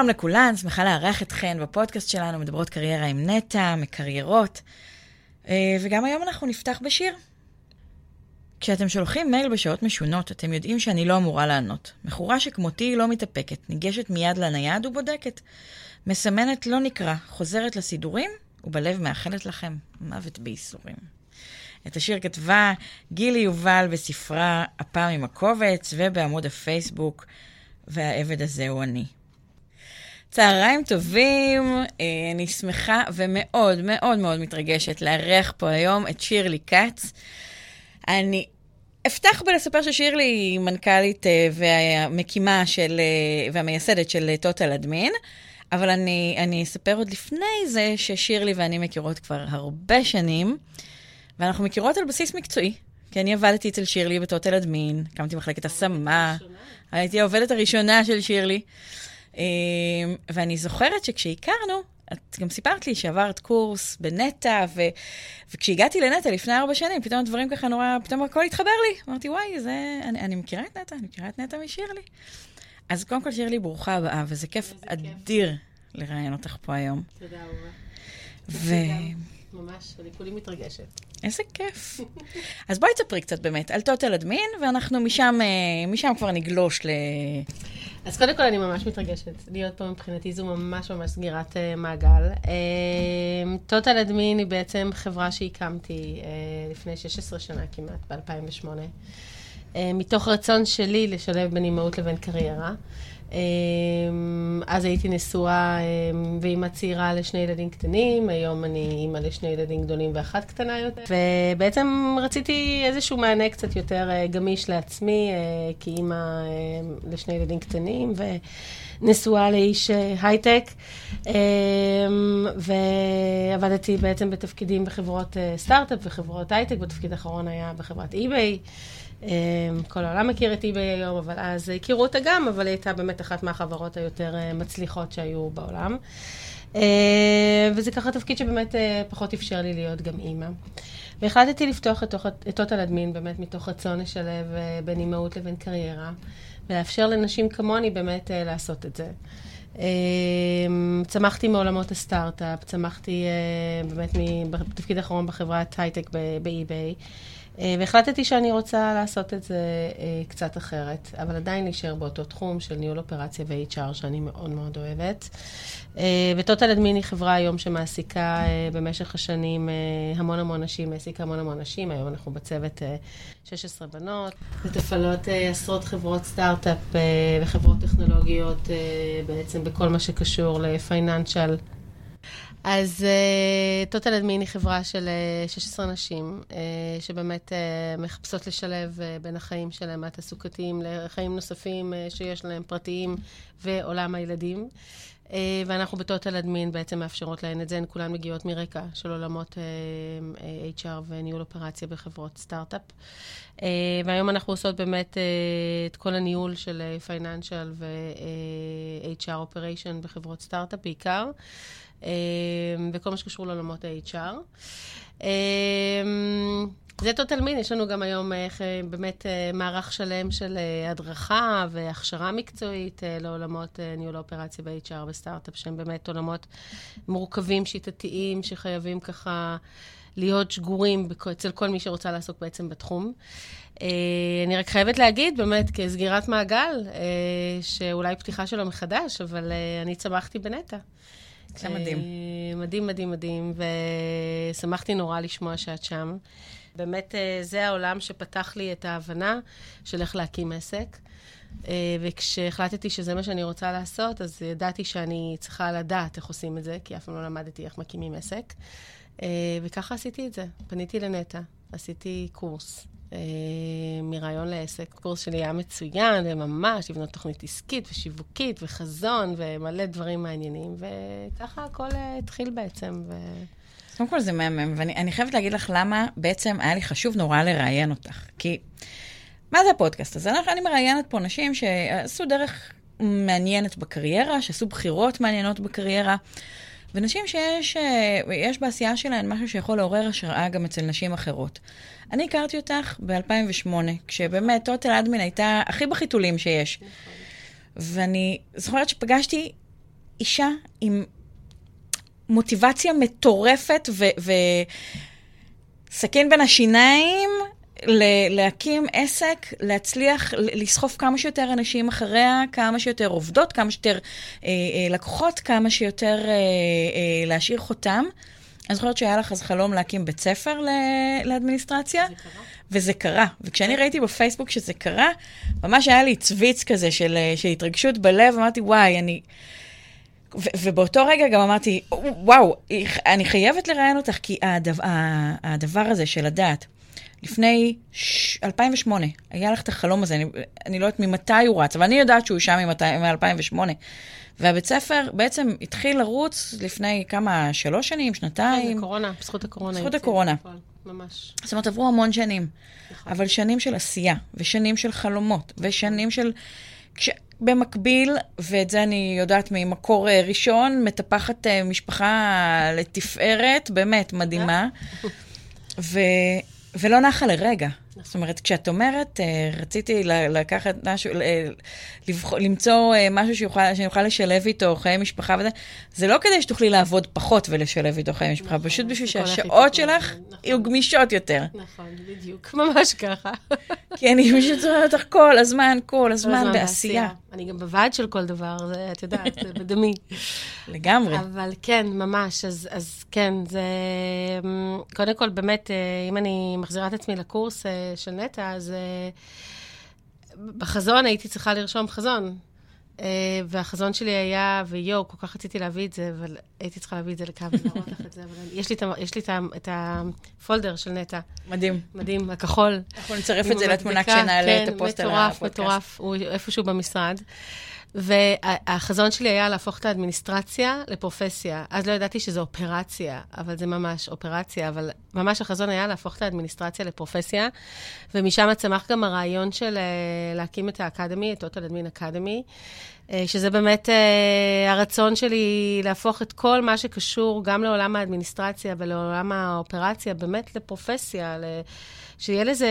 שלום לכולן, שמחה לארח אתכן בפודקאסט שלנו, מדברות קריירה עם נטע, מקריירות. אה, וגם היום אנחנו נפתח בשיר. כשאתם שולחים מייל בשעות משונות, אתם יודעים שאני לא אמורה לענות. מכורה שכמותי לא מתאפקת, ניגשת מיד לנייד ובודקת. מסמנת לא נקרא, חוזרת לסידורים, ובלב מאחלת לכם מוות בייסורים. את השיר כתבה גילי יובל בספרה הפעם עם הקובץ ובעמוד הפייסבוק, והעבד הזה הוא אני. צהריים טובים, אה, אני שמחה ומאוד מאוד מאוד מתרגשת לארח פה היום את שירלי כץ. אני אפתח בלספר ששירלי היא מנכ"לית אה, והמקימה של, אה, והמייסדת של טוטל אדמין, אבל אני, אני אספר עוד לפני זה ששירלי ואני מכירות כבר הרבה שנים, ואנחנו מכירות על בסיס מקצועי. כי אני עבדתי אצל שירלי בטוטל אדמין, הקמתי מחלקת השמה, הייתי העובדת הראשונה של שירלי. אמ, ואני זוכרת שכשהכרנו, את גם סיפרת לי שעברת קורס בנטע, ו... וכשהגעתי לנטע לפני ארבע שנים, פתאום הדברים ככה נורא, פתאום הכל התחבר לי. אמרתי, וואי, זה... אני, אני מכירה את נטע, אני מכירה את נטע משירלי. אז קודם כל, שירלי, ברוכה הבאה, וזה כיף אדיר לראיין אותך פה היום. תודה רבה. ו... ממש, אני כולי מתרגשת. איזה כיף. אז בואי תספרי קצת באמת על טוטל אדמין, ואנחנו משם, אה, משם כבר נגלוש ל... אז קודם כל אני ממש מתרגשת. להיות פה מבחינתי זו ממש ממש סגירת uh, מעגל. טוטל uh, אדמין היא בעצם חברה שהקמתי uh, לפני 16 שנה כמעט, ב-2008. Uh, מתוך רצון שלי לשלב בין אימהות לבין קריירה. אמ, אז הייתי נשואה אמ, ואימא צעירה לשני ילדים קטנים, היום אני אימא לשני ילדים גדולים ואחת קטנה יותר. ובעצם רציתי איזשהו מענה קצת יותר אה, גמיש לעצמי, אה, כאימא אה, לשני ילדים קטנים. ו... נשואה לאיש הייטק, אמ, ועבדתי בעצם בתפקידים בחברות סטארט-אפ וחברות הייטק, בתפקיד האחרון היה בחברת אי-ביי. אמ, כל העולם מכיר את eBay היום, אבל אז הכירו אותה גם, אבל היא הייתה באמת אחת מהחברות היותר אה, מצליחות שהיו בעולם. אה, וזה ככה תפקיד שבאמת אה, פחות אפשר לי להיות גם אימא. והחלטתי לפתוח את טוטל אדמין באמת מתוך רצון לשלב בין אימהות לבין קריירה, ולאפשר לנשים כמוני באמת לעשות את זה. צמחתי מעולמות הסטארט-אפ, צמחתי באמת בתפקיד האחרון בחברת הייטק באי-ביי. אה, והחלטתי שאני רוצה לעשות את זה אה, קצת אחרת, אבל עדיין להישאר באותו תחום של ניהול אופרציה ו-HR, שאני מאוד מאוד אוהבת. אה, וטוטל אדמין היא חברה היום שמעסיקה במשך השנים המון המון נשים, העסיקה המון המון נשים, היום אנחנו בצוות 16 בנות. מתפעלות עשרות חברות סטארט-אפ וחברות טכנולוגיות בעצם בכל מה שקשור לפייננשל. אז Total uh, Admin היא חברה של uh, 16 נשים, uh, שבאמת מחפשות לשלב בין החיים שלהם התעסוקתיים לחיים נוספים שיש להם, פרטיים ועולם הילדים. ואנחנו ב Total Admin בעצם מאפשרות להן את זה, הן כולן מגיעות מרקע של עולמות HR וניהול אופרציה בחברות סטארט-אפ. והיום אנחנו עושות באמת את כל הניהול של financial ו-HR operation בחברות סטארט-אפ בעיקר. וכל מה שקשור לעולמות ה-HR. אמ, זה טוטל מין, יש לנו גם היום אה, באמת אה, מערך שלם של אה, הדרכה והכשרה מקצועית לעולמות ניהול האופרציה ב-HR וסטארט-אפ, שהם באמת עולמות מורכבים, שיטתיים, שחייבים ככה להיות שגורים אצל כל מי שרוצה לעסוק בעצם בתחום. אני רק חייבת להגיד, באמת, כסגירת מעגל, שאולי פתיחה שלו מחדש, אבל אני צמחתי בנטע. זה מדהים. אה, מדהים, מדהים, מדהים, ושמחתי נורא לשמוע שאת שם. באמת, אה, זה העולם שפתח לי את ההבנה של איך להקים עסק. אה, וכשהחלטתי שזה מה שאני רוצה לעשות, אז ידעתי שאני צריכה לדעת איך עושים את זה, כי אף פעם לא למדתי איך מקימים עסק. וככה עשיתי את זה. פניתי לנטע, עשיתי קורס. אה, מרעיון לעסק. הקורס שלי היה מצוין, וממש לבנות תוכנית עסקית ושיווקית וחזון ומלא דברים מעניינים, וככה הכל אה, התחיל בעצם. ו... קודם כל זה מהמם, ואני חייבת להגיד לך למה בעצם היה לי חשוב נורא לראיין אותך. כי מה זה הפודקאסט הזה? אני מראיינת פה נשים שעשו דרך מעניינת בקריירה, שעשו בחירות מעניינות בקריירה. ונשים שיש אה, בעשייה שלהן משהו שיכול לעורר השראה גם אצל נשים אחרות. אני הכרתי אותך ב-2008, כשבאמת טוטל אדמין הייתה הכי בחיתולים שיש. ואני זוכרת שפגשתי אישה עם מוטיבציה מטורפת וסכין בין השיניים להקים עסק, להצליח לסחוף כמה שיותר אנשים אחריה, כמה שיותר עובדות, כמה שיותר אה, אה, לקוחות, כמה שיותר אה, אה, להשאיר חותם. אני זוכרת שהיה לך אז חלום להקים בית ספר ל- לאדמיניסטרציה. זה קרה. וזה קרה. וכשאני ראיתי בפייסבוק שזה קרה, ממש היה לי צוויץ כזה של, אה, של התרגשות בלב, אמרתי, וואי, אני... ו- ובאותו רגע גם אמרתי, וואו, אני חייבת לראיין אותך, כי הדבר, הדבר הזה של לדעת, לפני ש... 2008, היה לך את החלום הזה, אני, אני לא יודעת ממתי הוא רץ, אבל אני יודעת שהוא שם מ-2008. והבית ספר בעצם התחיל לרוץ לפני כמה, שלוש שנים, שנתיים. כן, זה קורונה, בזכות הקורונה. בזכות הקורונה. ממש. זאת אומרת, עברו המון שנים, נכון. אבל שנים של עשייה, ושנים של חלומות, ושנים של... כש... במקביל, ואת זה אני יודעת ממקור אה, ראשון, מטפחת אה, משפחה לתפארת, באמת מדהימה, ו... ולא נחה לרגע. זאת אומרת, כשאת אומרת, אה, רציתי לקחת משהו, לבח- למצוא אה, משהו שיוכל, שאני אוכל לשלב איתו חיי משפחה וזה, זה לא כדי שתוכלי לעבוד פחות ולשלב איתו חיי משפחה, נכון, פשוט בשביל שהשעות שלך נכון. יהיו גמישות יותר. נכון, בדיוק, ממש ככה. כי אני פשוט זוכרת אותך כל הזמן, כל הזמן בעשייה. אני גם בוועד של כל דבר, זה, את יודעת, זה בדמי. לגמרי. אבל כן, ממש, אז, אז כן, זה... אמ, קודם כל, באמת, אה, אם אני מחזירה את עצמי לקורס של נטע, אז אה, בחזון הייתי צריכה לרשום חזון. אה, והחזון שלי היה, ויואו, כל כך רציתי להביא את זה, אבל הייתי צריכה להביא את זה לכאן ולהראות לך את זה, אבל יש לי, את את את הפולדר של נטע, מדהים. מדהים, הכחול. אנחנו נצרף את זה לתמונה כשנעלה את כן, הפוסט על מטורף, הפודקאסט. מטורף, הוא איפשהו במשרד. והחזון שלי היה להפוך את האדמיניסטרציה לפרופסיה. אז לא ידעתי שזו אופרציה, אבל זה ממש אופרציה, אבל ממש החזון היה להפוך את האדמיניסטרציה לפרופסיה, ומשם צמח גם הרעיון של אה, להקים את האקדמי, את טוטל אדמין אקדמי, שזה באמת אה, הרצון שלי להפוך את כל מה שקשור גם לעולם האדמיניסטרציה ולעולם האופרציה, באמת לפרופסיה, ל... שיהיה לזה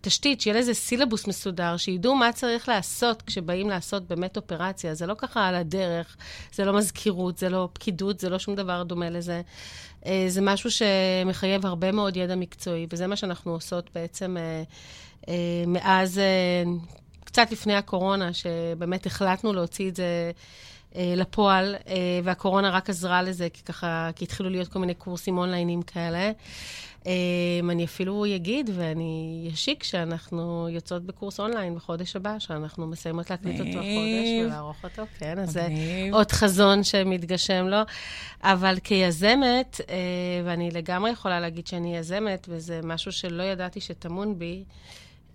תשתית, שיהיה לזה סילבוס מסודר, שידעו מה צריך לעשות כשבאים לעשות באמת אופרציה. זה לא ככה על הדרך, זה לא מזכירות, זה לא פקידות, זה לא שום דבר דומה לזה. אה, זה משהו שמחייב הרבה מאוד ידע מקצועי, וזה מה שאנחנו עושות בעצם אה, אה, מאז, קצת לפני הקורונה, שבאמת החלטנו להוציא את זה. לפועל, והקורונה רק עזרה לזה, כי ככה, כי התחילו להיות כל מיני קורסים אונליינים כאלה. אה, אני אפילו אגיד, ואני אשיק, שאנחנו יוצאות בקורס אונליין בחודש הבא, שאנחנו מסיימות להקליט אותו. החודש ולערוך אותו, כן, אז זה. עוד חזון שמתגשם לו. אבל כיזמת, אה, ואני לגמרי יכולה להגיד שאני יזמת, וזה משהו שלא ידעתי שטמון בי,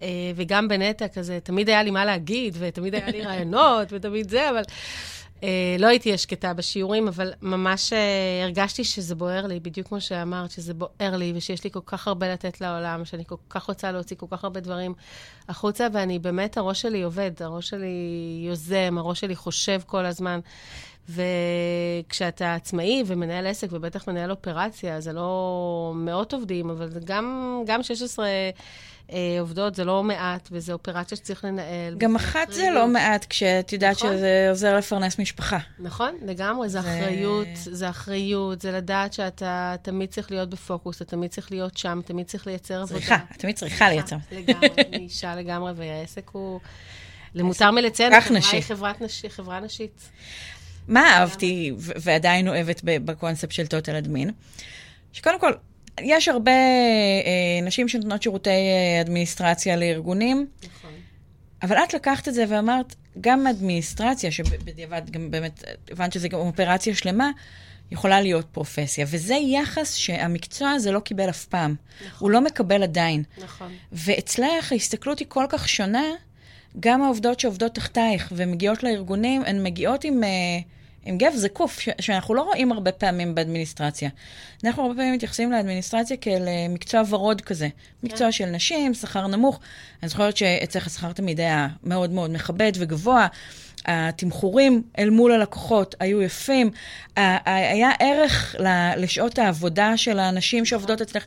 אה, וגם בנטע כזה, תמיד היה לי מה להגיד, ותמיד היה לי רעיונות, ותמיד זה, אבל לא הייתי השקטה בשיעורים, אבל ממש אה, הרגשתי שזה בוער לי, בדיוק כמו שאמרת, שזה בוער לי, ושיש לי כל כך הרבה לתת לעולם, שאני כל כך רוצה להוציא כל כך הרבה דברים החוצה, ואני באמת, הראש שלי עובד, הראש שלי יוזם, הראש שלי חושב כל הזמן. וכשאתה עצמאי ומנהל עסק, ובטח מנהל אופרציה, זה לא מאות עובדים, אבל גם, גם 16 אה, עובדות זה לא מעט, וזה אופרציה שצריך לנהל. גם אחת זה. לא מעט, כשאת יודעת נכון. שזה עוזר לפרנס משפחה. נכון, לגמרי, זה זה- אחריות, זה אחריות, זה לדעת שאתה תמיד צריך להיות בפוקוס, אתה תמיד צריך להיות שם, תמיד צריך לייצר עבודה. צריכה, תמיד צריכה לייצר. לגמרי, אני אישה לגמרי, והעסק הוא... למותר מלציין, החברה נשי. היא חברת נשי, חברה נשית. מה אהבתי ועדיין אוהבת בקונספט של טוטל אדמין? שקודם כל, יש הרבה אה, נשים שנותנות שירותי אה, אדמיניסטרציה לארגונים, נכון. אבל את לקחת את זה ואמרת, גם אדמיניסטרציה, שבדיעבד גם באמת הבנת שזה גם אופרציה שלמה, יכולה להיות פרופסיה. וזה יחס שהמקצוע הזה לא קיבל אף פעם. הוא לא מקבל עדיין. נכון. ואצלך ההסתכלות היא כל כך שונה, גם העובדות שעובדות תחתייך ומגיעות לארגונים, הן מגיעות עם, אה, עם גב זקוף, ש- שאנחנו לא רואים הרבה פעמים באדמיניסטרציה. אנחנו הרבה פעמים מתייחסים לאדמיניסטרציה כאל אה, מקצוע ורוד כזה. מקצוע של נשים, שכר נמוך. אני זוכרת שאצלך השכר תמיד היה מאוד מאוד מכבד וגבוה. התמחורים אל מול הלקוחות היו יפים. היה ערך לשעות העבודה של האנשים שעובדות אצלך.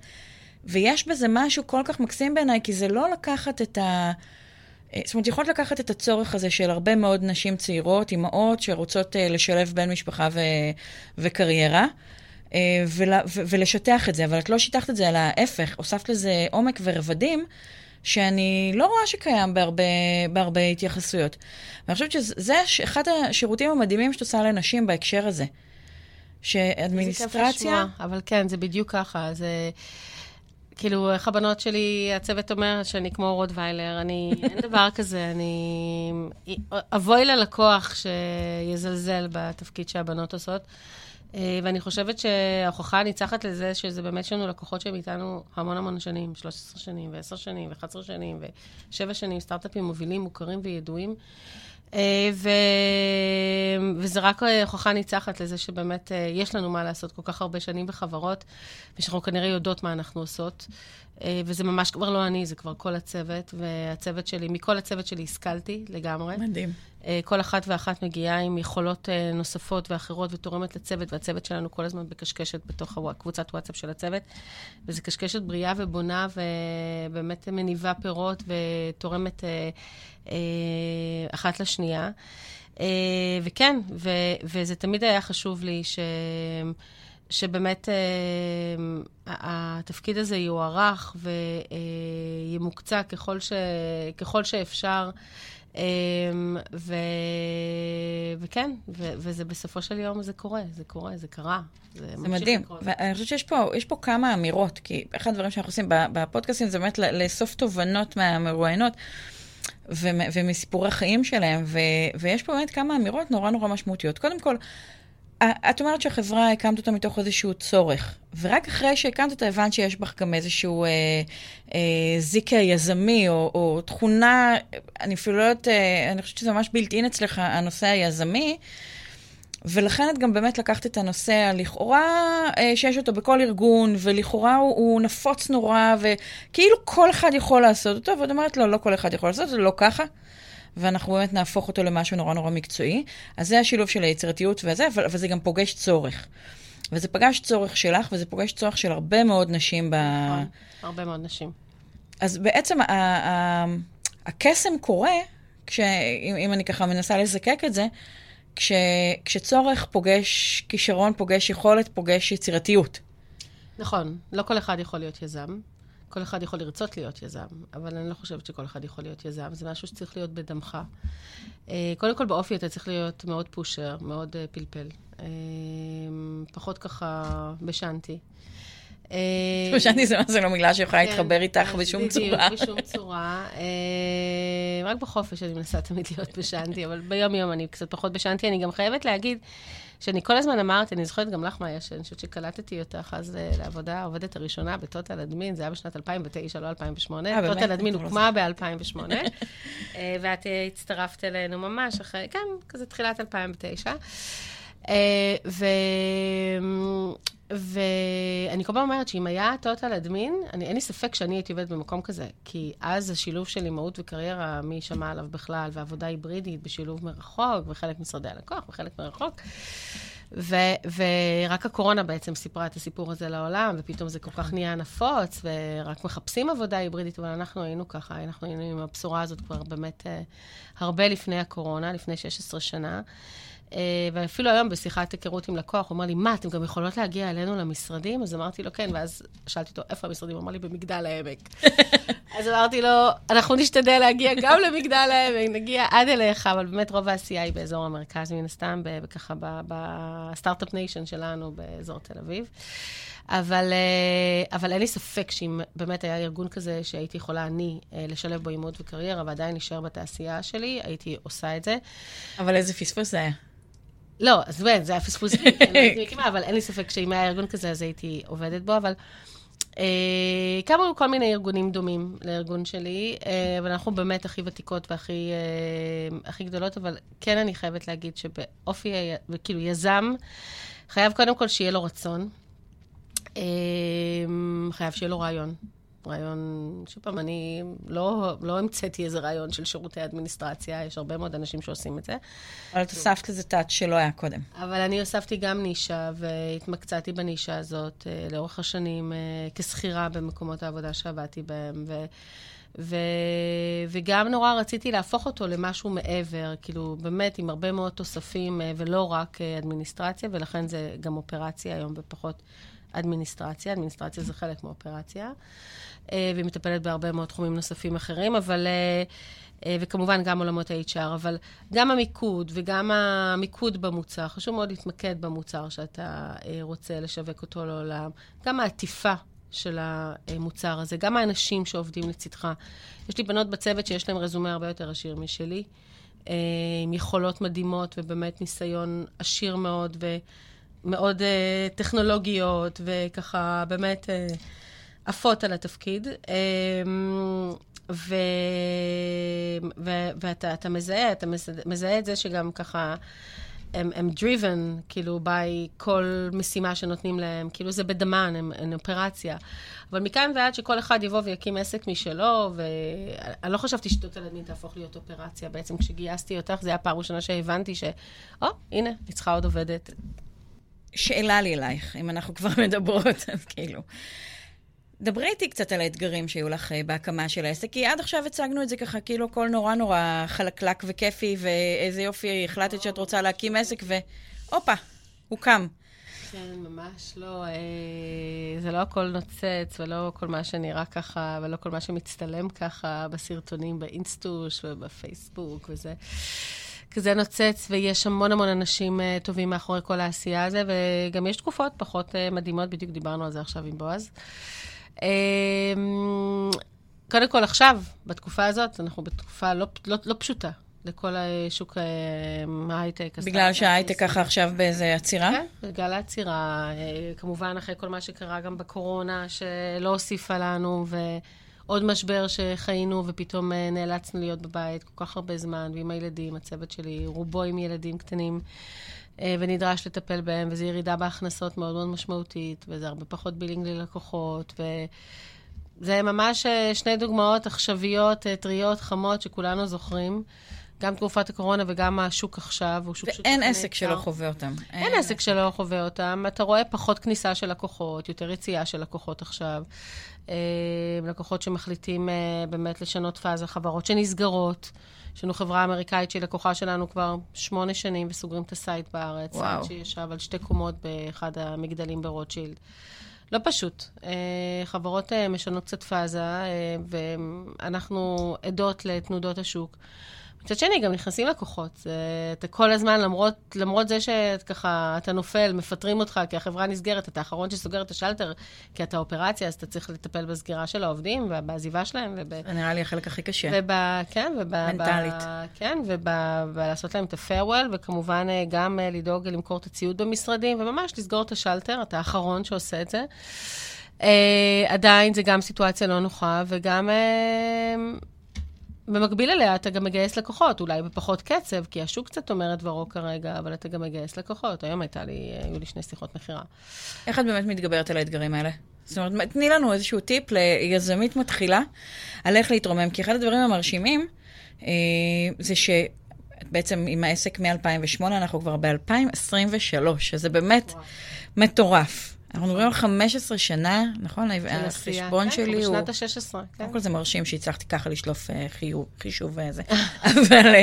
ויש בזה משהו כל כך מקסים בעיניי, כי זה לא לקחת את, ה, זאת אומרת, יכולת לקחת את הצורך הזה של הרבה מאוד נשים צעירות, אימהות, שרוצות uh, לשלב בין משפחה ו- וקריירה, uh, ול- ו- ולשטח את זה, אבל את לא שיטחת את זה, אלא ההפך, הוספת לזה עומק ורבדים. שאני לא רואה שקיים בהרבה, בהרבה התייחסויות. ואני חושבת שזה אחד השירותים המדהימים שאת עושה לנשים בהקשר הזה. שאדמיניסטרציה... אבל כן, זה בדיוק ככה. זה... כאילו, איך הבנות שלי, הצוות אומר שאני כמו רוטוויילר, אני, אין דבר כזה, אני... אבוי ללקוח שיזלזל בתפקיד שהבנות עושות. אה, ואני חושבת שההוכחה הניצחת לזה, שזה באמת יש לנו לקוחות שהם איתנו המון המון שנים, 13 שנים, ו-10 שנים, ו-11 שנים, ו-7 שנים, סטארט-אפים מובילים, מוכרים וידועים. אה, ו... וזה רק הוכחה ניצחת לזה שבאמת אה, יש לנו מה לעשות כל כך הרבה שנים בחברות, ושאנחנו כנראה יודעות מה אנחנו עושות. אה, וזה ממש כבר לא אני, זה כבר כל הצוות, והצוות שלי, מכל הצוות שלי השכלתי לגמרי. מדהים. כל אחת ואחת מגיעה עם יכולות נוספות ואחרות ותורמת לצוות, והצוות שלנו כל הזמן בקשקשת בתוך קבוצת וואטסאפ של הצוות. וזו קשקשת בריאה ובונה, ובאמת מניבה פירות ותורמת אה, אחת לשנייה. אה, וכן, ו, וזה תמיד היה חשוב לי ש... שבאמת אה, התפקיד הזה יוארך וימוקצע ככל, ש, ככל שאפשר. ו... וכן, ו... וזה בסופו של יום זה קורה, זה קורה, זה קרה. זה, זה מדהים. ואני חושבת שיש פה, פה כמה אמירות, כי אחד הדברים שאנחנו עושים בפודקאסטים זה באמת לאסוף תובנות מהמרואיינות. ומסיפורי החיים שלהם, ו- ויש פה באמת כמה אמירות נורא נורא משמעותיות. קודם כל, את אומרת שהחברה, הקמת אותה מתוך איזשהו צורך, ורק אחרי שהקמת אותה הבנת שיש בך גם איזשהו אה, אה, זיק יזמי, או, או תכונה, אני אפילו לא יודעת, אה, אני חושבת שזה ממש בלתי אין אצלך, הנושא היזמי. ולכן את גם באמת לקחת את הנושא הלכאורה אה, שיש אותו בכל ארגון, ולכאורה הוא, הוא נפוץ נורא, וכאילו כל אחד יכול לעשות אותו, ואת אומרת, לא, לא כל אחד יכול לעשות אותו, לא ככה. ואנחנו באמת נהפוך אותו למשהו נורא נורא מקצועי. אז זה השילוב של היצירתיות וזה, אבל, אבל זה גם פוגש צורך. וזה פגש צורך שלך, וזה פוגש צורך של הרבה מאוד נשים ב... נכון, הרבה מאוד נשים. אז בעצם הקסם קורה, כש, אם, אם אני ככה מנסה לזקק את זה, כש, כשצורך פוגש כישרון, פוגש יכולת, פוגש יצירתיות. נכון, לא כל אחד יכול להיות יזם. כל אחד יכול לרצות להיות יזם, אבל אני לא חושבת שכל אחד יכול להיות יזם. זה משהו שצריך להיות בדמך. אה, קודם כל, באופי אתה צריך להיות מאוד פושר, מאוד אה, פלפל. אה, פחות ככה בשנתי. חשבתי זה מה לא מילה שיכולה כן, להתחבר איתך בשום צורה. בדיוק, בשום צורה. רק בחופש אני מנסה תמיד להיות בשנתי, אבל ביום-יום אני קצת פחות בשנתי. אני גם חייבת להגיד שאני כל הזמן אמרתי, אני זוכרת גם לך, מאיה, שאני חושבת שקלטתי אותך אז אה, לעבודה, העובדת הראשונה בטוטל אדמין, זה היה בשנת 2009, לא 2008. אה, טוטל אדמין הוקמה ב-2008, אה, ואת הצטרפת אלינו ממש אחרי, כן, כזה תחילת 2009. ו... ואני כל פעם אומרת שאם היה טוטל אדמין, אני, אין לי ספק שאני הייתי עובדת במקום כזה. כי אז השילוב של אימהות וקריירה, מי שמע עליו בכלל, ועבודה היברידית בשילוב מרחוק, וחלק משרדי הלקוח, וחלק מרחוק. ו, ורק הקורונה בעצם סיפרה את הסיפור הזה לעולם, ופתאום זה כל כך נהיה נפוץ, ורק מחפשים עבודה היברידית, אבל אנחנו היינו ככה, אנחנו היינו עם הבשורה הזאת כבר באמת uh, הרבה לפני הקורונה, לפני 16 שנה. אה, ואפילו היום בשיחת היכרות עם לקוח, הוא אמר לי, מה, אתם גם יכולות להגיע אלינו למשרדים? אז אמרתי לו, כן, ואז שאלתי אותו, איפה המשרדים? הוא אמר לי, במגדל העמק. אז אמרתי לו, אנחנו נשתדל להגיע גם למגדל העמק, נגיע עד אליך, אבל באמת רוב העשייה היא באזור המרכז, מן הסתם, וככה ב Start-Up Nation שלנו באזור תל אביב. אבל, אה, אבל אין לי ספק שאם באמת היה ארגון כזה שהייתי יכולה אני אה, לשלב בו אימהות וקריירה ועדיין להישאר בתעשייה שלי, הייתי עושה את זה. אבל איזה פספוס זה היה. לא, אז באמת, זה היה פספוס, כן, אבל אין לי ספק שאם היה ארגון כזה, אז הייתי עובדת בו, אבל... אה, קמו כל מיני ארגונים דומים לארגון שלי, אה, אבל אנחנו באמת הכי ותיקות והכי אה, הכי גדולות, אבל כן אני חייבת להגיד שבאופי, כאילו יזם, חייב קודם כל שיהיה לו רצון, אה, חייב שיהיה לו רעיון. רעיון, שוב פעם, אני לא, לא המצאתי איזה רעיון של שירותי אדמיניסטרציה, יש הרבה מאוד אנשים שעושים את זה. אבל את הוספת איזה טאט שלא היה קודם. אבל אני הוספתי גם נישה, והתמקצעתי בנישה הזאת uh, לאורך השנים uh, כשכירה במקומות העבודה שעבדתי בהם, ו... ו... וגם נורא רציתי להפוך אותו למשהו מעבר, כאילו, באמת עם הרבה מאוד תוספים, אה, ולא רק אה, אדמיניסטרציה, ולכן זה גם אופרציה היום ופחות אדמיניסטרציה. אדמיניסטרציה זה חלק מאופרציה, אה, והיא מטפלת בהרבה מאוד תחומים נוספים אחרים, אבל... וכמובן גם עולמות ה-HR, אבל גם המיקוד וגם המיקוד במוצר, חשוב מאוד להתמקד במוצר שאתה רוצה לשווק אותו לעולם. גם העטיפה של המוצר הזה, גם האנשים שעובדים לצדך. יש לי בנות בצוות שיש להן רזומה הרבה יותר עשיר משלי, אה, עם יכולות מדהימות ובאמת ניסיון עשיר מאוד ומאוד אה, טכנולוגיות, וככה באמת אה, עפות על התפקיד. ו... ו... ואתה מזהה, אתה מזהה את זה שגם ככה... הם, הם driven, כאילו, by כל משימה שנותנים להם, כאילו זה בדמן, הם, הם אופרציה. אבל מכאן ועד שכל אחד יבוא ויקים עסק משלו, ואני לא חשבתי שטות על הדמין תהפוך להיות אופרציה. בעצם כשגייסתי אותך, זו הייתה הפעם הראשונה שהבנתי ש... או, oh, הנה, אני צריכה עוד עובדת. שאלה לי אלייך, אם אנחנו כבר מדברות, אז כאילו. דברי איתי קצת על האתגרים שהיו לך אה, בהקמה של העסק, כי עד עכשיו הצגנו את זה ככה, כאילו הכל נורא נורא חלקלק וכיפי, ואיזה יופי, החלטת שאת רוצה להקים עסק, והופה, הוא קם. כן, ממש לא. אה, זה לא הכל נוצץ, ולא כל מה שנראה ככה, ולא כל מה שמצטלם ככה בסרטונים באינסטוש ובפייסבוק וזה. כזה נוצץ, ויש המון המון אנשים uh, טובים מאחורי כל העשייה הזה, וגם יש תקופות פחות uh, מדהימות, בדיוק דיברנו על זה עכשיו עם בועז. אמ, קודם כל, עכשיו, בתקופה הזאת, אנחנו בתקופה לא, לא, לא פשוטה לכל השוק אה, ההייטק. בגלל שההייטק ככה עכשיו באיזה עצירה? כן, בגלל העצירה. אה, כמובן, אחרי כל מה שקרה גם בקורונה, שלא הוסיפה לנו, ועוד משבר שחיינו, ופתאום אה, נאלצנו להיות בבית כל כך הרבה זמן, ועם הילדים, הצוות שלי, רובו עם ילדים קטנים. אה, ונדרש לטפל בהם, וזו ירידה בהכנסות מאוד מאוד משמעותית, וזה הרבה פחות בילינג ללקוחות, וזה ממש אה, שני דוגמאות עכשוויות, טריות, חמות, שכולנו זוכרים. גם תקופת הקורונה וגם השוק עכשיו, הוא שוק שוק... ואין עסק שלא חווה אותם. אין, אין עסק שלא חווה אותם. אתה רואה פחות כניסה של לקוחות, יותר יציאה של לקוחות עכשיו. לקוחות שמחליטים באמת לשנות פאזה, חברות שנסגרות. יש לנו חברה אמריקאית שהיא לקוחה שלנו כבר שמונה שנים, וסוגרים את ה site בארץ. וואו. שישב על שתי קומות באחד המגדלים ברוטשילד. לא פשוט. אה, חברות אה, משנות קצת פאזה, אה, ואנחנו עדות לתנודות השוק. מצד שני, גם נכנסים לקוחות. אתה כל הזמן, למרות, למרות זה שככה אתה נופל, מפטרים אותך, כי החברה נסגרת, אתה האחרון שסוגר את השלטר, כי אתה אופרציה, אז אתה צריך לטפל בסגירה של העובדים ובעזיבה שלהם. וב... זה נראה לי החלק הכי קשה. וב... כן, וב... מנטלית. ב... כן, ולעשות להם את ה-farewell, וכמובן אה, גם אה, לדאוג למכור את הציוד במשרדים, וממש לסגור את השלטר, אתה האחרון שעושה את זה. Uh, עדיין זה גם סיטואציה לא נוחה, וגם uh, במקביל אליה אתה גם מגייס לקוחות, אולי בפחות קצב, כי השוק קצת אומר את דברו כרגע, אבל אתה גם מגייס לקוחות. היום הייתה לי, היו לי שני שיחות מכירה. איך את באמת מתגברת על האתגרים האלה? זאת אומרת, תני לנו איזשהו טיפ ליזמית מתחילה על איך להתרומם, כי אחד הדברים המרשימים אה, זה ש... בעצם עם העסק מ-2008, אנחנו כבר ב-2023, שזה באמת וואו. מטורף. אנחנו מדברים על 15 שנה, נכון? החשבון כן, שלי הוא... בשנת ה-16, כן. קודם כל זה מרשים שהצלחתי ככה לשלוף אה, חישוב וזה. אבל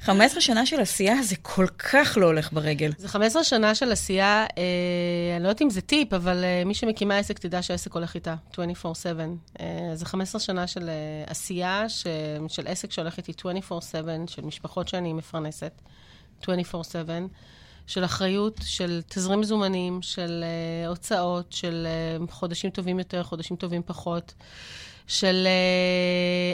15 אה, שנה של עשייה זה כל כך לא הולך ברגל. זה 15 שנה של עשייה, אה, אני לא יודעת אם זה טיפ, אבל מי שמקימה עסק תדע שהעסק הולך איתה, 24/7. זה 15 שנה של עשייה, של עסק שהולך איתי 24/7, של משפחות שאני מפרנסת, 24/7. של אחריות, של תזרים מזומנים, של uh, הוצאות, של uh, חודשים טובים יותר, חודשים טובים פחות, של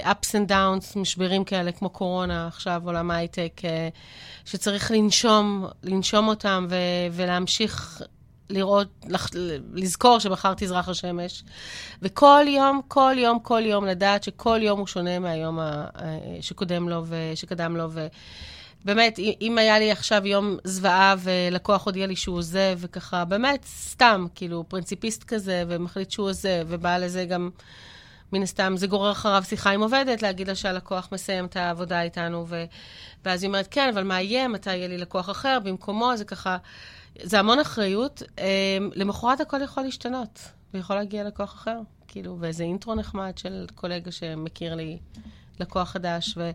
uh, ups and downs, משברים כאלה כמו קורונה, עכשיו עולם הייטק, uh, שצריך לנשום, לנשום אותם ו- ולהמשיך לראות, לח, לזכור שמחר תזרח השמש. וכל יום, כל יום, כל יום, לדעת שכל יום הוא שונה מהיום ה- שקודם לו ושקדם לו. ו- באמת, אם היה לי עכשיו יום זוועה ולקוח הודיע לי שהוא עוזב, וככה, באמת, סתם, כאילו, פרינציפיסט כזה, ומחליט שהוא עוזב, ובא לזה גם, מן הסתם, זה גורר אחריו שיחה עם עובדת, להגיד לה שהלקוח מסיים את העבודה איתנו, ו... ואז היא אומרת, כן, אבל מה יהיה? מתי יהיה לי לקוח אחר במקומו? זה ככה, זה המון אחריות. אמ, למחרת הכל יכול להשתנות, ויכול להגיע לקוח אחר. כאילו, ואיזה אינטרו נחמד של קולגה שמכיר לי לקוח חדש, ו,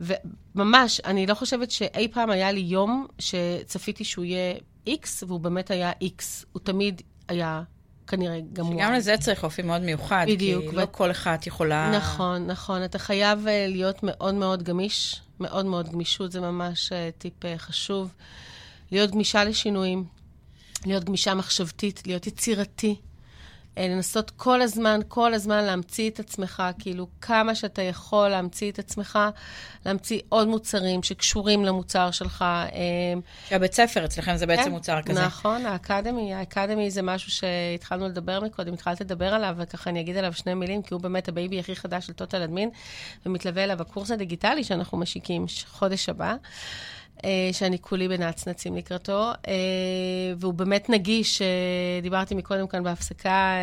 וממש, אני לא חושבת שאי פעם היה לי יום שצפיתי שהוא יהיה X, והוא באמת היה X. הוא תמיד היה כנראה Y. שגם לזה צריך אופי מאוד מיוחד, בדיוק, כי ו... לא כל אחת יכולה... נכון, נכון. אתה חייב אה, להיות מאוד מאוד גמיש, מאוד מאוד גמישות, זה ממש אה, טיפ אה, חשוב. להיות גמישה לשינויים, להיות גמישה מחשבתית, להיות יצירתי. אה, לנסות כל הזמן, כל הזמן להמציא את עצמך, כאילו כמה שאתה יכול להמציא את עצמך, להמציא עוד מוצרים שקשורים למוצר שלך. אה, שהבית ספר אצלכם זה בעצם כן, מוצר כזה. נכון, ה academy, ה academy זה משהו שהתחלנו לדבר מקודם, התחלת לדבר עליו, וככה אני אגיד עליו שני מילים, כי הוא באמת ה baby הכי חדש של Total Admin, ומתלווה אליו הקורס הדיגיטלי שאנחנו משיקים חודש הבא. אה, שאני כולי בנצנצים לקראתו, אה, והוא באמת נגיש, אה, דיברתי מקודם כאן בהפסקה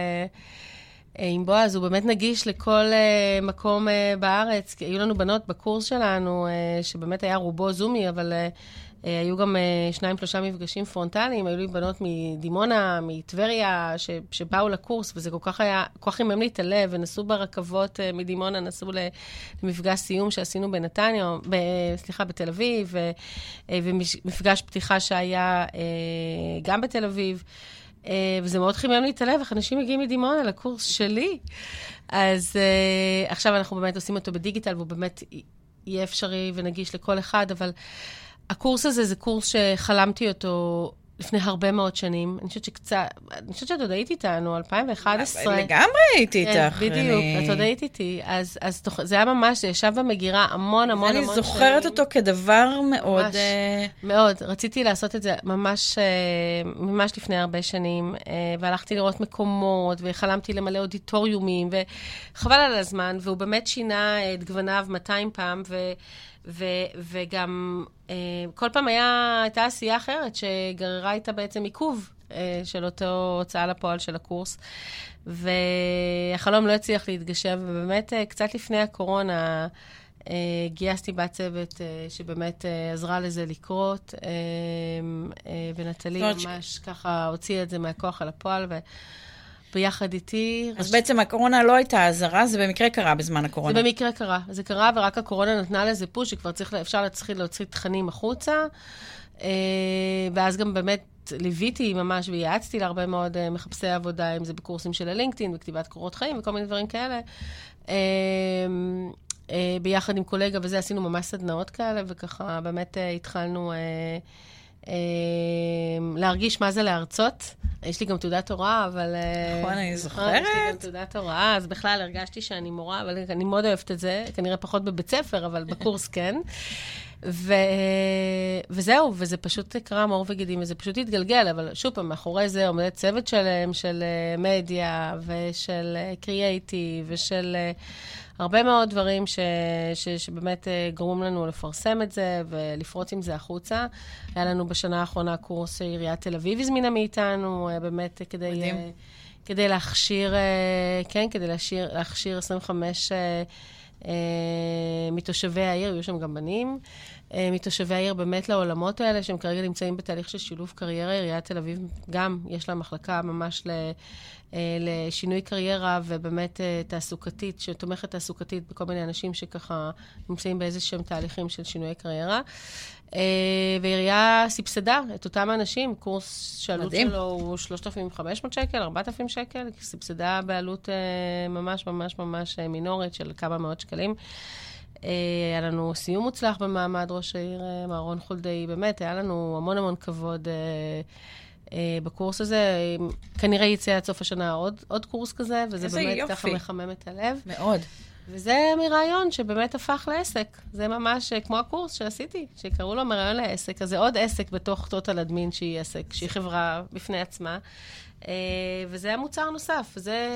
עם בועז, הוא באמת נגיש לכל מקום בארץ. היו לנו בנות בקורס שלנו, שבאמת היה רובו זומי, אבל היו גם אה, שניים, שלושה מפגשים פרונטליים, היו לי בנות מדימונה, מטבריה, ש, שבאו לקורס, וזה כל כך היה, כל כך חימם לי את הלב, ונסעו ברכבות אה, מדימונה, נסעו למפגש סיום שעשינו בנתניה, ב, סליחה, בתל אביב, ומפגש פתיחה שהיה גם בתל אביב. וזה מאוד חימם לי את הלב, איך אנשים מגיעים מדימונה לקורס שלי. אז עכשיו אנחנו באמת עושים אותו בדיגיטל, והוא באמת יהיה אפשרי ונגיש לכל אחד, אבל הקורס הזה זה קורס שחלמתי אותו לפני הרבה מאוד שנים. אני חושבת שקצת, אני חושבת שאת עוד היית איתנו, 2011. לגמרי הייתי כן, איתך. בדיוק, אני... את עוד היית איתי. אז, אז תוך, זה היה ממש, זה ישב במגירה המון המון המון שנים. אני זוכרת אותו כדבר מאוד... ממש, uh... מאוד. רציתי לעשות את זה ממש, uh, ממש לפני הרבה שנים, uh, והלכתי לראות מקומות, וחלמתי למלא אודיטוריומים, וחבל על הזמן, והוא באמת שינה את גווניו 200 פעם, ו... ו, וגם אה, כל פעם היה, הייתה עשייה אחרת שגררה איתה בעצם עיכוב אה, של אותו הוצאה לפועל של הקורס. והחלום לא הצליח להתגשם, ובאמת אה, קצת לפני הקורונה אה, גייסתי בת צוות אה, שבאמת אה, עזרה לזה לקרות, אה, אה, ונטלי ממש ש... ככה הוציאה את זה מהכוח על הפועל. ו... ביחד איתי. אז רש... בעצם הקורונה לא הייתה אזהרה, זה במקרה קרה בזמן הקורונה. זה במקרה קרה. זה קרה, ורק הקורונה נתנה לזה פוש, שכבר צריך, אפשר להתחיל להוציא תכנים החוצה. אה, ואז גם באמת ליוויתי ממש וייעצתי להרבה מאוד אה, מחפשי עבודה, אם זה בקורסים של הלינקדאין וכתיבת קורות חיים וכל מיני דברים כאלה. אה, ביחד עם קולגה וזה, עשינו ממש סדנאות כאלה, וככה באמת התחלנו... להרגיש מה זה להרצות. יש לי גם תעודת הוראה, אבל... אה, נכון, אני זוכרת. יש לי גם תעודת הוראה, אז בכלל הרגשתי שאני מורה, אבל אני מאוד אוהבת את זה, כנראה פחות בבית ספר, אבל בקורס כן. ו... וזהו, וזה פשוט קרם עור וגידים, וזה פשוט התגלגל, אבל שוב פעם, מאחורי זה עומד צוות שלם של אה, מדיה, ושל קריאייטיב, ושל הרבה מאוד דברים ש, ש, שבאמת אה, גורמים לנו לפרסם את זה ולפרוץ עם זה החוצה. היה לנו בשנה האחרונה קורס עיריית תל אביב הזמינה מאיתנו, אה, באמת כדי... מדהים. אה, כדי להכשיר, כן, כדי להכשיר, להכשיר 25 מתושבי העיר, היו שם גם בנים, מתושבי העיר באמת לעולמות האלה, שהם כרגע נמצאים בתהליך של שילוב קריירה. עיריית תל אביב גם, יש לה מחלקה ממש ל... אה, לשינוי קריירה ובאמת אה, תעסוקתית, שתומכת תעסוקתית בכל מיני אנשים שככה נמצאים באיזה שהם תהליכים של שינוי קריירה. אה, ועירייה סבסדה את אותם אנשים, קורס שהעלות שלו הוא 3,500 שקל, 4,000 שקל, סבסדה בעלות ממש ממש ממש מינורית של כמה מאות שקלים. היה לנו סיום מוצלח במעמד ראש העיר, מר רון חולדאי, באמת, היה לנו המון המון כבוד. אה, בקורס הזה. כנראה יצא עד סוף השנה עוד, עוד קורס כזה, וזה באמת יופי. ככה מחמם את הלב. מאוד. וזה מרעיון שבאמת הפך לעסק. זה ממש אה, כמו הקורס שעשיתי, שקראו לו מרעיון לעסק. אז זה עוד עסק בתוך טוטל אדמין שהיא עסק, שהיא חברה בפני עצמה. אה, וזה המוצר נוסף, זה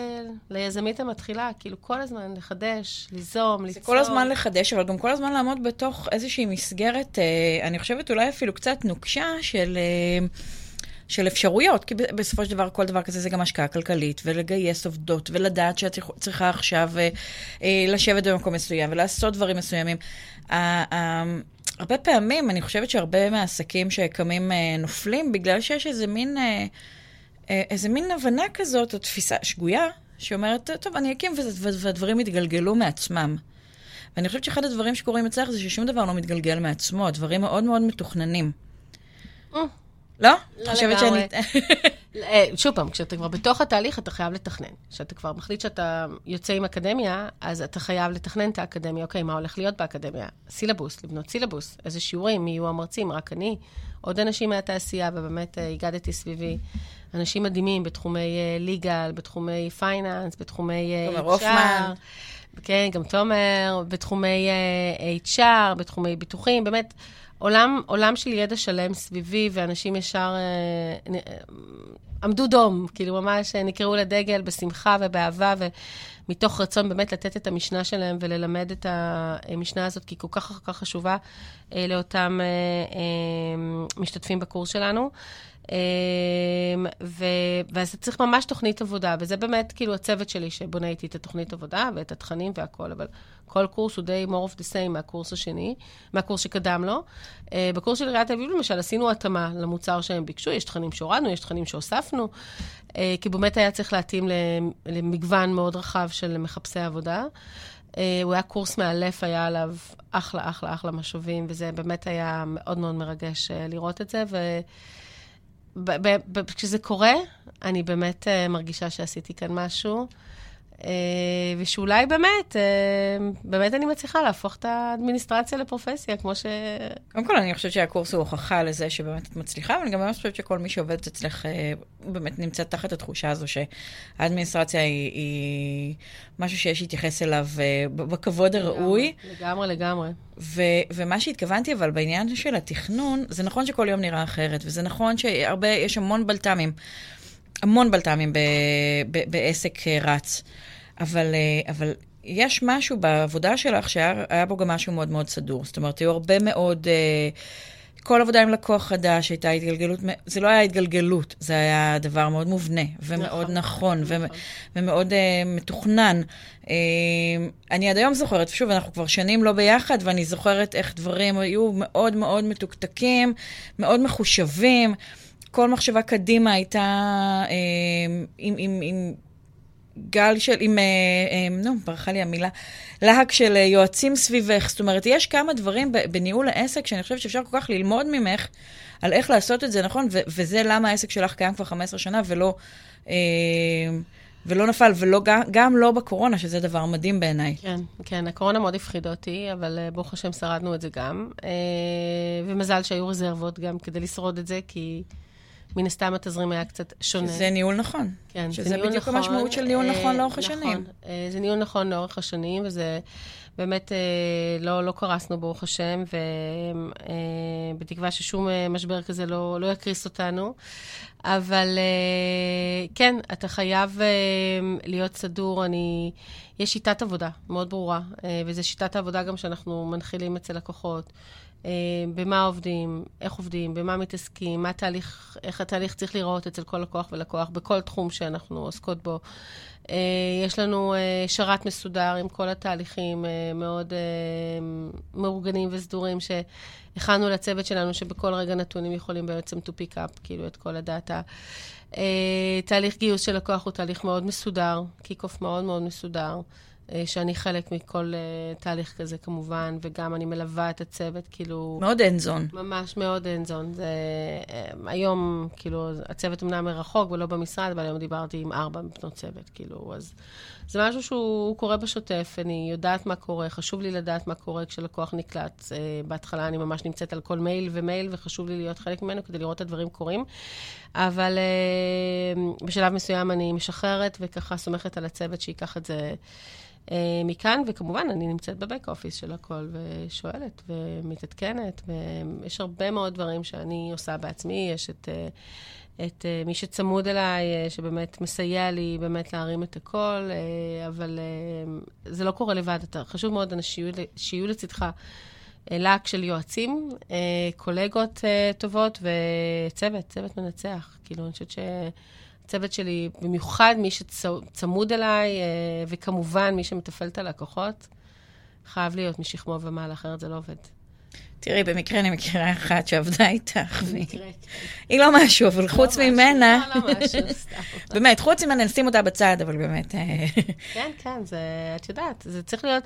ליזמית המתחילה, כאילו כל הזמן לחדש, ליזום, ליצור. זה כל הזמן לחדש, אבל גם כל הזמן לעמוד בתוך איזושהי מסגרת, אני חושבת אולי אפילו קצת נוקשה של... של אפשרויות, כי בסופו של דבר כל דבר כזה זה גם השקעה כלכלית, ולגייס עובדות, ולדעת שאת צריכה עכשיו אה, אה, לשבת במקום מסוים, ולעשות דברים מסוימים. הרבה פעמים, אני חושבת שהרבה מהעסקים שקמים אה, נופלים, בגלל שיש איזה מין, איזה מין הבנה כזאת, או תפיסה שגויה, שאומרת, טוב, אני אקים והדברים יתגלגלו מעצמם. ואני חושבת שאחד הדברים שקורים אצלך זה ששום דבר לא מתגלגל מעצמו, הדברים מאוד מאוד מתוכננים. לא? לא חושבת לגמרי. שאני... אה, שוב פעם, כשאתה כבר בתוך התהליך, אתה חייב לתכנן. כשאתה כבר מחליט שאתה יוצא עם אקדמיה, אז אתה חייב לתכנן את האקדמיה. אוקיי, מה הולך להיות באקדמיה? סילבוס, לבנות סילבוס, איזה שיעורים, מי יהיו המרצים, רק אני, עוד אנשים מהתעשייה, ובאמת אה, הגדתי סביבי אנשים מדהימים בתחומי ליגל, בתחומי פייננס, בתחומי אה, הופמן. כן, גם תומר, בתחומי אה, HR, בתחומי ביטוחים, באמת, עולם, עולם של ידע שלם סביבי, ואנשים ישר אה, אה, עמדו דום, כאילו ממש אה, נקראו לדגל בשמחה ובאהבה, ומתוך רצון באמת לתת את המשנה שלהם וללמד את המשנה הזאת, כי היא כל כך כל כך חשובה אה, לאותם אה, אה, משתתפים בקורס שלנו. אמ, ו... ואז צריך ממש תוכנית עבודה, וזה באמת כאילו הצוות שלי שבונה איתי את התוכנית עבודה ואת התכנים והכל, אבל כל קורס הוא די more of the same מהקורס השני, מהקורס שקדם לו. אה, בקורס של עיריית תל אביב, למשל, עשינו התאמה למוצר שהם ביקשו, יש תכנים שהורדנו, יש תכנים שהוספנו, אה, כי באמת היה צריך להתאים למגוון מאוד רחב של מחפשי עבודה. אה, הוא היה קורס מאלף, היה עליו אחלה, אחלה, אחלה משובים, וזה באמת היה מאוד מאוד מרגש לראות את זה, ו... כשזה קורה, אני באמת uh, מרגישה שעשיתי כאן משהו, ושאולי באמת, uh, באמת אני מצליחה להפוך את האדמיניסטרציה לפרופסיה, כמו ש... קודם כל, אני חושבת שהקורס הוא הוכחה לזה שבאמת את מצליחה, ואני גם ממש חושבת שכל מי שעובד אצלך אה, באמת נמצא תחת התחושה הזו שהאדמיניסטרציה היא, היא משהו שיש להתייחס אליו אה, בכבוד הראוי. לגמרי, לגמרי. ו- ומה שהתכוונתי, אבל בעניין של התכנון, זה נכון שכל יום נראה אחרת, וזה נכון שהרבה, יש המון בלת"מים, המון בלת"מים ב- ב- בעסק אה, רץ, אבל, אה, אבל יש משהו בעבודה שלך שהיה היה בו גם משהו מאוד מאוד סדור. זאת אומרת, היו הרבה מאוד... אה, כל עבודה עם לקוח חדש הייתה התגלגלות, זה לא היה התגלגלות, זה היה דבר מאוד מובנה ומאוד נכון, נכון. נכון ומאוד uh, מתוכנן. Uh, אני עד היום זוכרת, שוב, אנחנו כבר שנים לא ביחד, ואני זוכרת איך דברים היו מאוד מאוד מתוקתקים, מאוד מחושבים. כל מחשבה קדימה הייתה uh, עם... עם, עם גל של, עם, אה, אה, נו, ברחה לי המילה, להק של אה, יועצים סביבך. זאת אומרת, יש כמה דברים בניהול העסק שאני חושבת שאפשר כל כך ללמוד ממך על איך לעשות את זה נכון, וזה למה העסק שלך קיים כבר 15 שנה ולא, אה, ולא נפל, וגם גם, גם לא בקורונה, שזה דבר מדהים בעיניי. כן, כן, הקורונה מאוד הפחידה אותי, אבל ברוך השם שרדנו את זה גם. אה, ומזל שהיו רזרבות גם כדי לשרוד את זה, כי מן הסתם התזרים היה קצת שונה. שזה ניהול נכון. כן, שזה זה ניהול בדיוק נכון. המשמעות של ניהול אה, נכון לאורך נכון. השנים. אה, זה ניהול נכון לאורך השנים, וזה באמת, אה, לא, לא קרסנו, ברוך השם, ובתקווה ששום משבר כזה לא, לא יקריס אותנו. אבל כן, אתה חייב להיות סדור. אני... יש שיטת עבודה מאוד ברורה, וזו שיטת העבודה גם שאנחנו מנחילים אצל לקוחות. אה, במה עובדים, איך עובדים, במה מתעסקים, מה התהליך, איך התהליך צריך להיראות אצל כל לקוח ולקוח, בכל תחום שאנחנו עוסקות בו. אה, יש לנו אה, שרת מסודר עם כל התהליכים מאוד מאורגנים וסדורים שהכנו לצוות שלנו, שבכל רגע נתון הם יכולים בעצם to pick up, כאילו, את כל הדאטה. תהליך גיוס של לקוח הוא תהליך מאוד מסודר, kick-off מאוד מאוד מסודר. אה, שאני חלק מכל uh, תהליך כזה כמובן, וגם אני מלווה את הצוות, כאילו... מאוד hands-on. ממש מאוד hands-on. זה, uh, היום, כאילו, הצוות אמנם מרחוק ולא במשרד, אבל היום דיברתי עם ארבע בנות צוות, כאילו, אז זה משהו שהוא קורה בשוטף, אני יודעת מה קורה, חשוב לי לדעת מה קורה כשלקוח נקלט. בהתחלה אני ממש נמצאת על כל מייל ומייל, וחשוב לי להיות חלק ממנו כדי לראות את הדברים קורים. אבל בשלב מסוים אני משחררת, וככה סומכת על הצוות שייקח את זה... Uh, מכאן, וכמובן, אני נמצאת בבק אופיס של הכל, ושואלת, ומתעדכנת, ויש הרבה מאוד דברים שאני עושה בעצמי. יש את, uh, את uh, מי שצמוד אליי, uh, שבאמת מסייע לי באמת להרים את הכל, uh, אבל uh, זה לא קורה לבד. אתה, חשוב מאוד שיהיו, שיהיו לצדך להק של יועצים, uh, קולגות uh, טובות, וצוות, צוות מנצח. כאילו, אני חושבת ש... הצוות שלי, במיוחד מי שצמוד אליי, וכמובן מי שמתפעל את הלקוחות, חייב להיות משכמו ומעלה, אחרת זה לא עובד. תראי, במקרה אני מכירה אחת שעבדה איתך, והיא כן. לא משהו, אבל חוץ לא משהו, ממנה, לא, לא משהו, סתם. באמת, חוץ ממנה, נשים אותה בצד, אבל באמת, אה, כן, כן, זה, את יודעת, זה צריך להיות,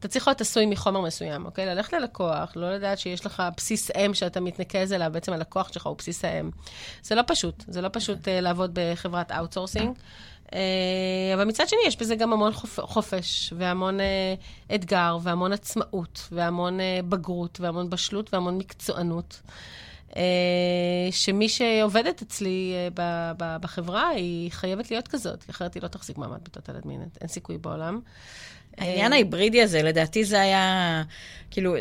אתה צריך להיות עשוי מחומר מסוים, אוקיי? ללכת ללקוח, לא לדעת שיש לך בסיס אם שאתה מתנקז אליו, בעצם הלקוח שלך הוא בסיס האם. זה לא פשוט, זה לא פשוט uh, לעבוד בחברת outsourcing. Uh, אבל מצד שני, יש בזה גם המון חופ, חופש, והמון uh, אתגר, והמון עצמאות, והמון uh, בגרות, והמון בשלות, והמון מקצוענות. שמי שעובדת אצלי בחברה, היא חייבת להיות כזאת, כי אחרת היא לא תחזיק מעמד ב Total Admin, אין סיכוי בעולם. העניין ההיברידי הזה, לדעתי זה היה, כאילו,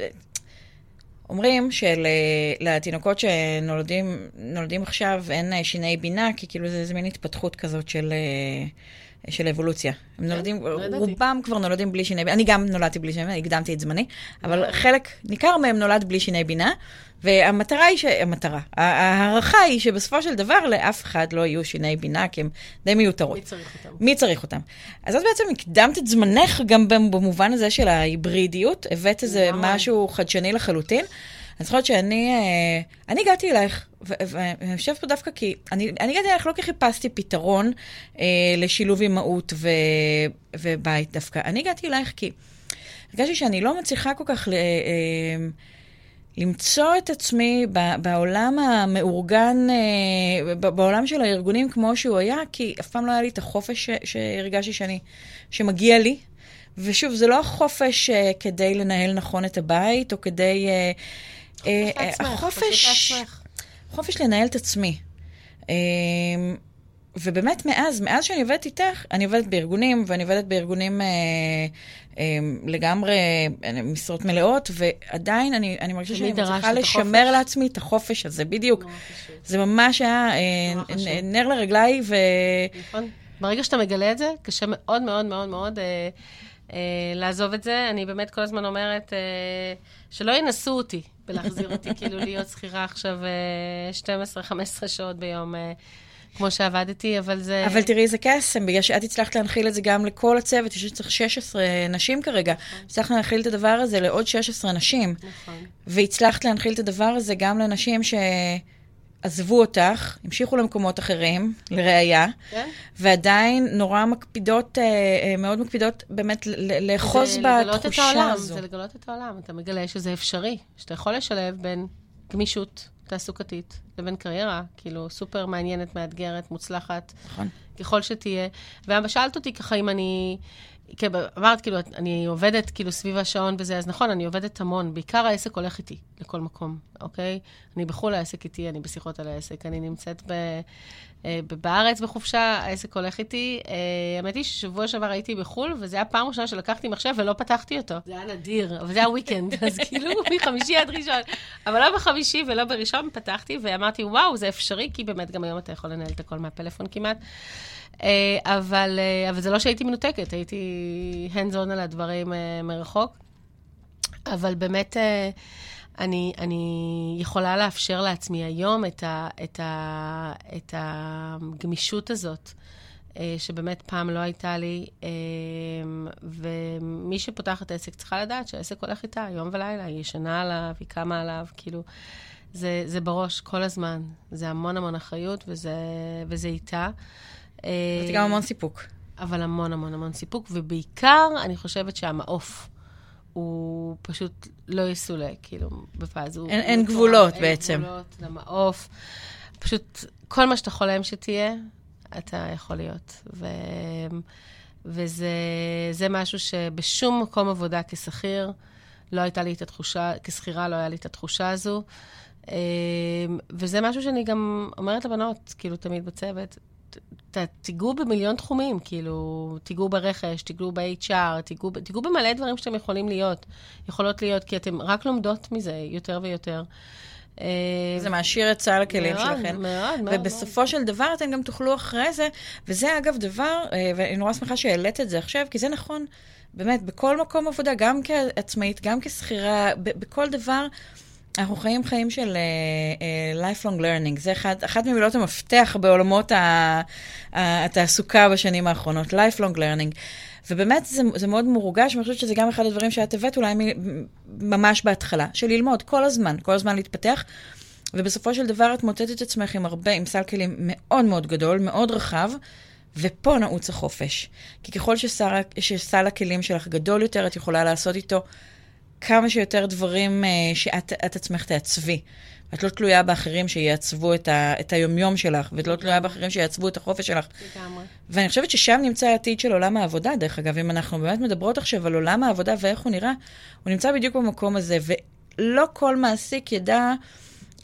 אומרים שלתינוקות שנולדים נולדים עכשיו אין אה, שיני בינה, כי כאילו זה איזה מין התפתחות כזאת של... אה, של אבולוציה. הם נולדים, לא. רובם כבר נולדים בלי שיני בינה. אני גם נולדתי בלי שיני בינה, הקדמתי את זמני, אבל חלק ניכר מהם נולד בלי שיני בינה, והמטרה היא ש... המטרה, ההערכה היא שבסופו של דבר לאף אחד לא יהיו שיני בינה, כי הם די מיותרות. מי צריך אותם? מי צריך אותם? אז את בעצם הקדמת את זמנך גם במובן הזה של ההיברידיות, הבאת איזה. משהו חדשני לחלוטין. אני זוכרת שאני אה, אני הגעתי אלייך, ואני יושבת פה דווקא כי, אני, אני הגעתי אלייך לא כי חיפשתי פתרון אה, לשילוב אימהות ובית דווקא, אני הגעתי אלייך כי הרגשתי שאני לא מצליחה כל כך ל- אה, למצוא את עצמי בעולם המאורגן, אה, בעולם של הארגונים כמו שהוא היה, כי אף פעם לא היה לי את החופש שהרגשתי שאני, שמגיע לי. ושוב, זה לא החופש אה, כדי לנהל נכון את הבית, או כדי... אה, אה, אה, לעצמך, החופש... פשוט לעצמך. חופש לנהל את עצמי. אה, ובאמת מאז, מאז שאני עובדת איתך, אני עובדת בארגונים, ואני עובדת בארגונים אה, אה, לגמרי אה, משרות מלאות, ועדיין אני, אני מרגישה שאני מצליחה את לשמר החופש. לעצמי את החופש הזה, בדיוק. זה ממש היה אה, נר לרגליי, ו... נכון. ברגע שאתה מגלה את זה, קשה מאוד מאוד מאוד מאוד אה, אה, לעזוב את זה. אני באמת כל הזמן אומרת אה, שלא ינסו אותי בלהחזיר אותי, כאילו להיות שכירה עכשיו אה, 12-15 שעות ביום, אה, כמו שעבדתי, אבל זה... אבל תראי, זה קסם, בגלל שאת הצלחת להנחיל את זה גם לכל הצוות, יש צריך 16 נשים כרגע. הצלחת להנחיל את הדבר הזה לעוד 16 נשים. נכון. והצלחת להנחיל את הדבר הזה גם לנשים שעזבו אותך, המשיכו למקומות אחרים, לראיה, כן? ועדיין נורא מקפידות, אה, אה, מאוד מקפידות באמת לאחוז בתחושה העולם, הזו. זה לגלות את העולם. אתה מגלה שזה אפשרי, שאתה יכול לשלב בין גמישות תעסוקתית לבין קריירה, כאילו סופר מעניינת, מאתגרת, מוצלחת, נכון. ככל שתהיה. ואבא שאלת אותי ככה אם אני... כן, אמרת, כאילו, אני עובדת כאילו סביב השעון וזה, אז נכון, אני עובדת המון. בעיקר העסק הולך איתי לכל מקום, אוקיי? אני בחו"ל, העסק איתי, אני בשיחות על העסק. אני נמצאת ב, בארץ בחופשה, העסק הולך איתי. אה, האמת היא ששבוע שעבר הייתי בחו"ל, וזו הייתה פעם ראשונה שלקחתי מחשב ולא פתחתי אותו. זה היה נדיר, אבל זה היה וויקנד, אז כאילו, מחמישי עד ראשון. אבל לא בחמישי ולא בראשון פתחתי, ואמרתי, וואו, זה אפשרי, כי באמת גם היום אתה יכול לנהל את הכל מהפלאפון כמעט. אה, אבל, אה, אבל זה לא שהייתי מנותקת, הייתי hands on על הדברים אה, מרחוק. אבל באמת, אה, אני, אני יכולה לאפשר לעצמי היום את, ה, את, ה, את הגמישות הזאת, אה, שבאמת פעם לא הייתה לי, אה, ומי שפותחת עסק צריכה לדעת שהעסק הולך איתה יום ולילה, היא ישנה עליו, היא קמה עליו, כאילו, זה, זה בראש כל הזמן. זה המון המון אחריות, וזה, וזה איתה. אה, זה גם המון סיפוק. אבל המון המון המון סיפוק, ובעיקר, אני חושבת שהמעוף הוא פשוט לא יסולא, כאילו, בפאז. אין- אין גבולות בעצם. אין גבולות למעוף. פשוט, כל מה שאתה חולם שתהיה, אתה יכול להיות. ו... וזה זה משהו שבשום מקום עבודה כשכיר, לא הייתה לי את התחושה, כשכירה לא היה לי את התחושה הזו. אמ, וזה משהו שאני גם אומרת לבנות, כאילו, תמיד בצוות, ת- תיגעו במיליון תחומים, כאילו, תיגעו ברכש, תיגעו ב-HR, תיגעו, תיגעו במלא דברים שאתם יכולים להיות, יכולות להיות, כי אתם רק לומדות מזה יותר ויותר. אה, זה מעשיר את סל הכלים מאוד, שלכם. מאוד, מאוד. ובסופו של דבר אתם גם תוכלו אחרי זה, וזה אגב דבר, אה, ואני נורא שמחה שהעלית את זה עכשיו, כי זה נכון, באמת, בכל מקום עבודה, גם כעצמאית, גם כשכירה, בכל דבר, אנחנו חיים חיים של uh, uh, lifelong learning. זה אחד, אחת ממילות המפתח בעולמות ה- ה- התעסוקה בשנים האחרונות, lifelong learning. ובאמת זה, זה מאוד מורגש, ואני חושבת שזה גם אחד הדברים שאת הבאת אולי מ- ממש בהתחלה, של ללמוד כל הזמן, כל הזמן להתפתח, ובסופו של דבר את מוצאת את עצמך עם הרבה, עם סל כלים מאוד מאוד גדול, מאוד רחב, ופה נעוץ החופש. כי ככל שסל, שסל הכלים שלך גדול יותר, את יכולה לעשות איתו כמה שיותר דברים אה, שאת את עצמך תעצבי. את לא תלויה באחרים שיעצבו את, ה, את היומיום שלך, ואת לא תלויה באחרים שיעצבו את החופש שלך. לגמרי. ואני חושבת ששם נמצא העתיד של עולם העבודה, דרך אגב, אם אנחנו באמת מדברות עכשיו על עולם העבודה ואיך הוא נראה, הוא נמצא בדיוק במקום הזה, ולא כל מעסיק ידע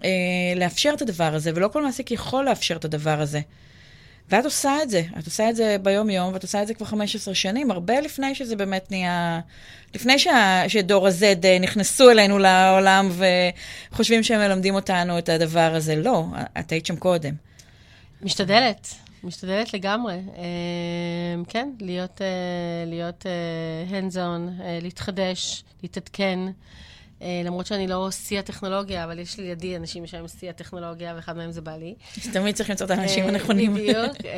אה, לאפשר את הדבר הזה, ולא כל מעסיק יכול לאפשר את הדבר הזה. ואת עושה את זה, את עושה את זה ביום-יום, ואת עושה את זה כבר 15 שנים, הרבה לפני שזה באמת נהיה... לפני שה, שדור ה-Z אה, נכנסו אלינו לעולם וחושבים שהם מלמדים אותנו את הדבר הזה. לא, את היית שם קודם. משתדלת, משתדלת לגמרי. אה, כן, להיות, אה, להיות hands on, להתחדש, להתעדכן. אה, למרות שאני לא שיא הטכנולוגיה, אבל יש לידי אנשים שהם שיא הטכנולוגיה, ואחד מהם זה בעלי. אז תמיד צריך למצוא את האנשים אה, הנכונים. בדיוק, אה,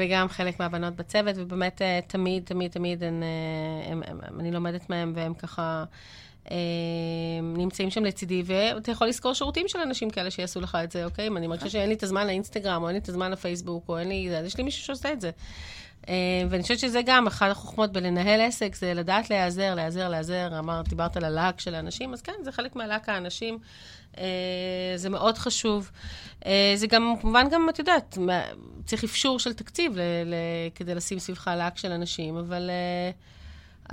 וגם חלק מהבנות בצוות, ובאמת תמיד, תמיד, תמיד הן, הם- הם- אני לומדת מהם, והם ככה נמצאים שם לצידי, ואתה יכול לשכור שירותים של אנשים כאלה שיעשו לך את זה, אוקיי? אם אני מרגישה שאין לי את הזמן לאינסטגרם, או אין לי את הזמן לפייסבוק, או אין לי... אז יש לי מישהו שעושה את זה. אה, ואני חושבת שזה גם אחת החוכמות בלנהל עסק, זה לדעת להיעזר, להיעזר, להיעזר. אמרת, דיברת על הלהק של האנשים, אז כן, זה חלק מהלהק האנשים. אה, זה מאוד חשוב. אה, זה גם, כמובן גם, את יודעת, צריך אפשור של תקציב ל- ל- כדי לשים סביבך להק של אנשים, אבל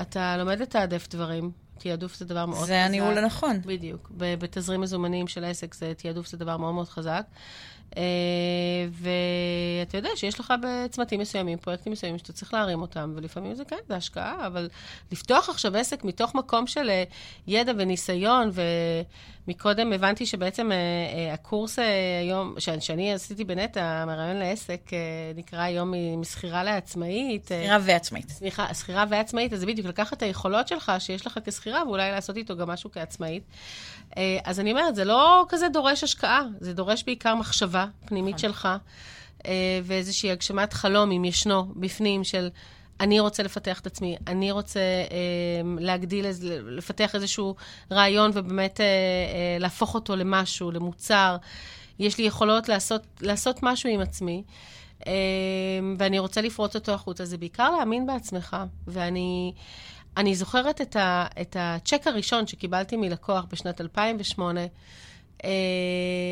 אתה לומד לתעדף דברים. תעדוף זה דבר מאוד חזק. זה הניהול הנכון. בדיוק. בתזרים מזומנים של עסק, זה תעדוף זה דבר מאוד מאוד חזק. אה, ואתה יודע שיש לך בצמתים מסוימים, פרויקטים מסוימים שאתה צריך להרים אותם, ולפעמים זה כן, זה השקעה, אבל לפתוח עכשיו עסק מתוך מקום של אה, ידע וניסיון, ומקודם הבנתי שבעצם אה, הקורס היום, שאני עשיתי בנטע, מרעיון לעסק, נקרא היום משכירה לעצמאית. שכירה ועצמאית. סליחה, שכירה ועצמאית, אז זה בדיוק לקחת את היכולות שלך, שיש לך כשכירה, ואולי לעשות איתו גם משהו כעצמאית. אז אני אומרת, זה לא כזה דורש השקעה, זה דורש בעיקר מחשבה פנימית שלך, אה, ואיזושהי הגשמת חלום, אם ישנו, בפנים, של אני רוצה לפתח את עצמי, אני רוצה אה, להגדיל, לפתח איזשהו רעיון ובאמת אה, אה, להפוך אותו למשהו, למוצר. יש לי יכולות לעשות, לעשות משהו עם עצמי. אה, ואני רוצה לפרוץ אותו החוצה, זה בעיקר להאמין בעצמך. ואני אני זוכרת את, ה, את הצ'ק הראשון שקיבלתי מלקוח בשנת 2008. אה,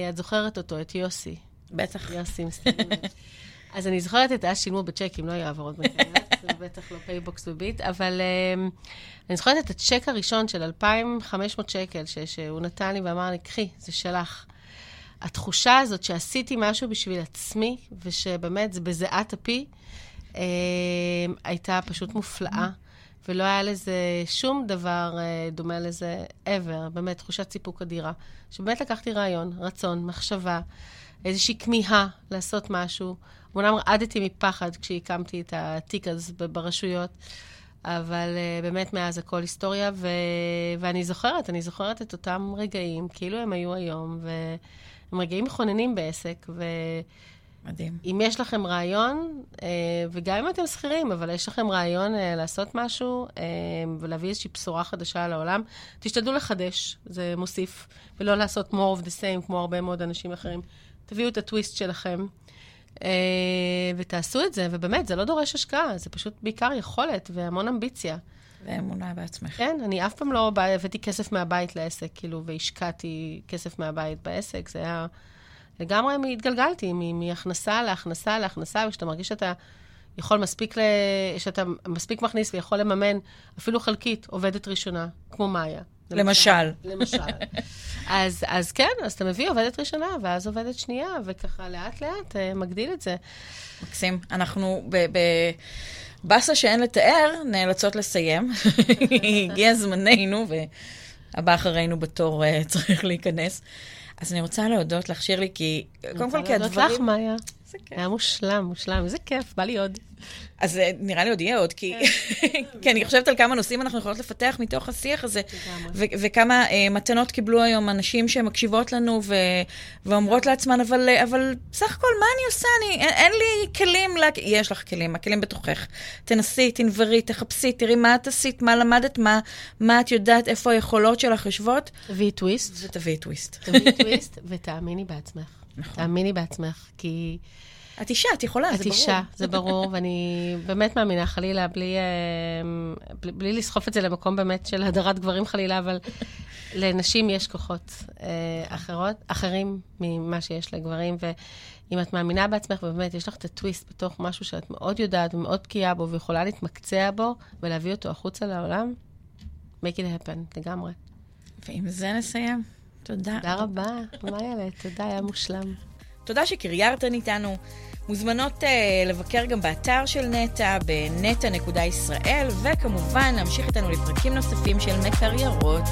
את זוכרת אותו, את יוסי. בטח. יוסי מסתכל. אז אני זוכרת את אז שילמו בצ'קים, לא היו העברות בנקאיות, זה בטח לא פייבוקס וביט, אבל um, אני זוכרת את הצ'ק הראשון של 2,500 שקל ש- שהוא נתן לי ואמר לי, קחי, זה שלך. התחושה הזאת שעשיתי משהו בשביל עצמי, ושבאמת זה בזיעת אפי, um, הייתה פשוט מופלאה. ולא היה לזה שום דבר uh, דומה לזה ever, באמת, תחושת סיפוק אדירה. שבאמת לקחתי רעיון, רצון, מחשבה, איזושהי כמיהה לעשות משהו. אמנם רעדתי מפחד כשהקמתי את התיק הזה ברשויות, אבל uh, באמת מאז הכל היסטוריה, ו... ואני זוכרת, אני זוכרת את אותם רגעים, כאילו הם היו היום, והם רגעים מכוננים בעסק, ו... מדהים. אם יש לכם רעיון, אה, וגם אם אתם שכירים, אבל יש לכם רעיון אה, לעשות משהו אה, ולהביא איזושהי בשורה חדשה לעולם, תשתדלו לחדש, זה מוסיף, ולא לעשות more of the same כמו הרבה מאוד אנשים אחרים. תביאו את הטוויסט שלכם. ותעשו את זה, ובאמת, זה לא דורש השקעה, זה פשוט בעיקר יכולת והמון אמביציה. ואמונה בעצמך. כן, אני אף פעם לא בא- הבאתי כסף מהבית לעסק, כאילו, והשקעתי כסף מהבית בעסק, זה היה... לגמרי התגלגלתי מהכנסה להכנסה להכנסה, וכשאתה מרגיש שאתה יכול מספיק, ל... שאתה מספיק מכניס ויכול לממן, אפילו חלקית, עובדת ראשונה, כמו מאיה. למשל. למשל. אז, אז כן, אז אתה מביא עובדת ראשונה, ואז עובדת שנייה, וככה לאט-לאט אה, מגדיל את זה. מקסים. אנחנו בבאסה שאין לתאר, נאלצות לסיים. הגיע זמננו, והבא אחרינו בתור אה, צריך להיכנס. אז אני רוצה להודות לך, שירלי, כי קודם כל, כי אני רוצה להודות לך, הדברים... מאיה. איזה כיף. היה מושלם, מושלם, איזה כיף, בא לי עוד. אז אה, נראה לי עוד יהיה עוד, כי, כן. כי אני חושבת על כמה נושאים אנחנו יכולות לפתח מתוך השיח הזה. ו- וכמה אה, מתנות קיבלו היום אנשים שמקשיבות לנו ו- ואומרות לעצמן, אבל, אה, אבל בסך הכל, מה אני עושה? אני, אין, אין לי כלים, לה... יש לך כלים, הכלים בתוכך. תנסי, תנברי, תחפשי, תראי מה את עשית, מה למדת, מה, מה את יודעת, איפה היכולות שלך יושבות, תביאי טוויסט, ותביאי טוויסט. תביאי טוויסט, ותאמיני בעצמך. נכון. תאמיני בעצמך, כי את אישה, את יכולה, את זה ברור. אישה, זה ברור, ואני באמת מאמינה, חלילה, בלי, אה, בלי, בלי לסחוף את זה למקום באמת של הדרת גברים חלילה, אבל לנשים יש כוחות אה, אחרות, אחרים ממה שיש לגברים, ואם את מאמינה בעצמך, ובאמת יש לך את הטוויסט בתוך משהו שאת מאוד יודעת ומאוד בקיאה בו, ויכולה להתמקצע בו, ולהביא אותו החוצה לעולם, make it happen, לגמרי. ועם זה נסיים. תודה. תודה רבה, מאיילה, תודה, היה מושלם. תודה שקריירתן איתנו. מוזמנות uh, לבקר גם באתר של נטע, בנטע.ישראל, וכמובן, להמשיך איתנו לפרקים נוספים של מקריירות.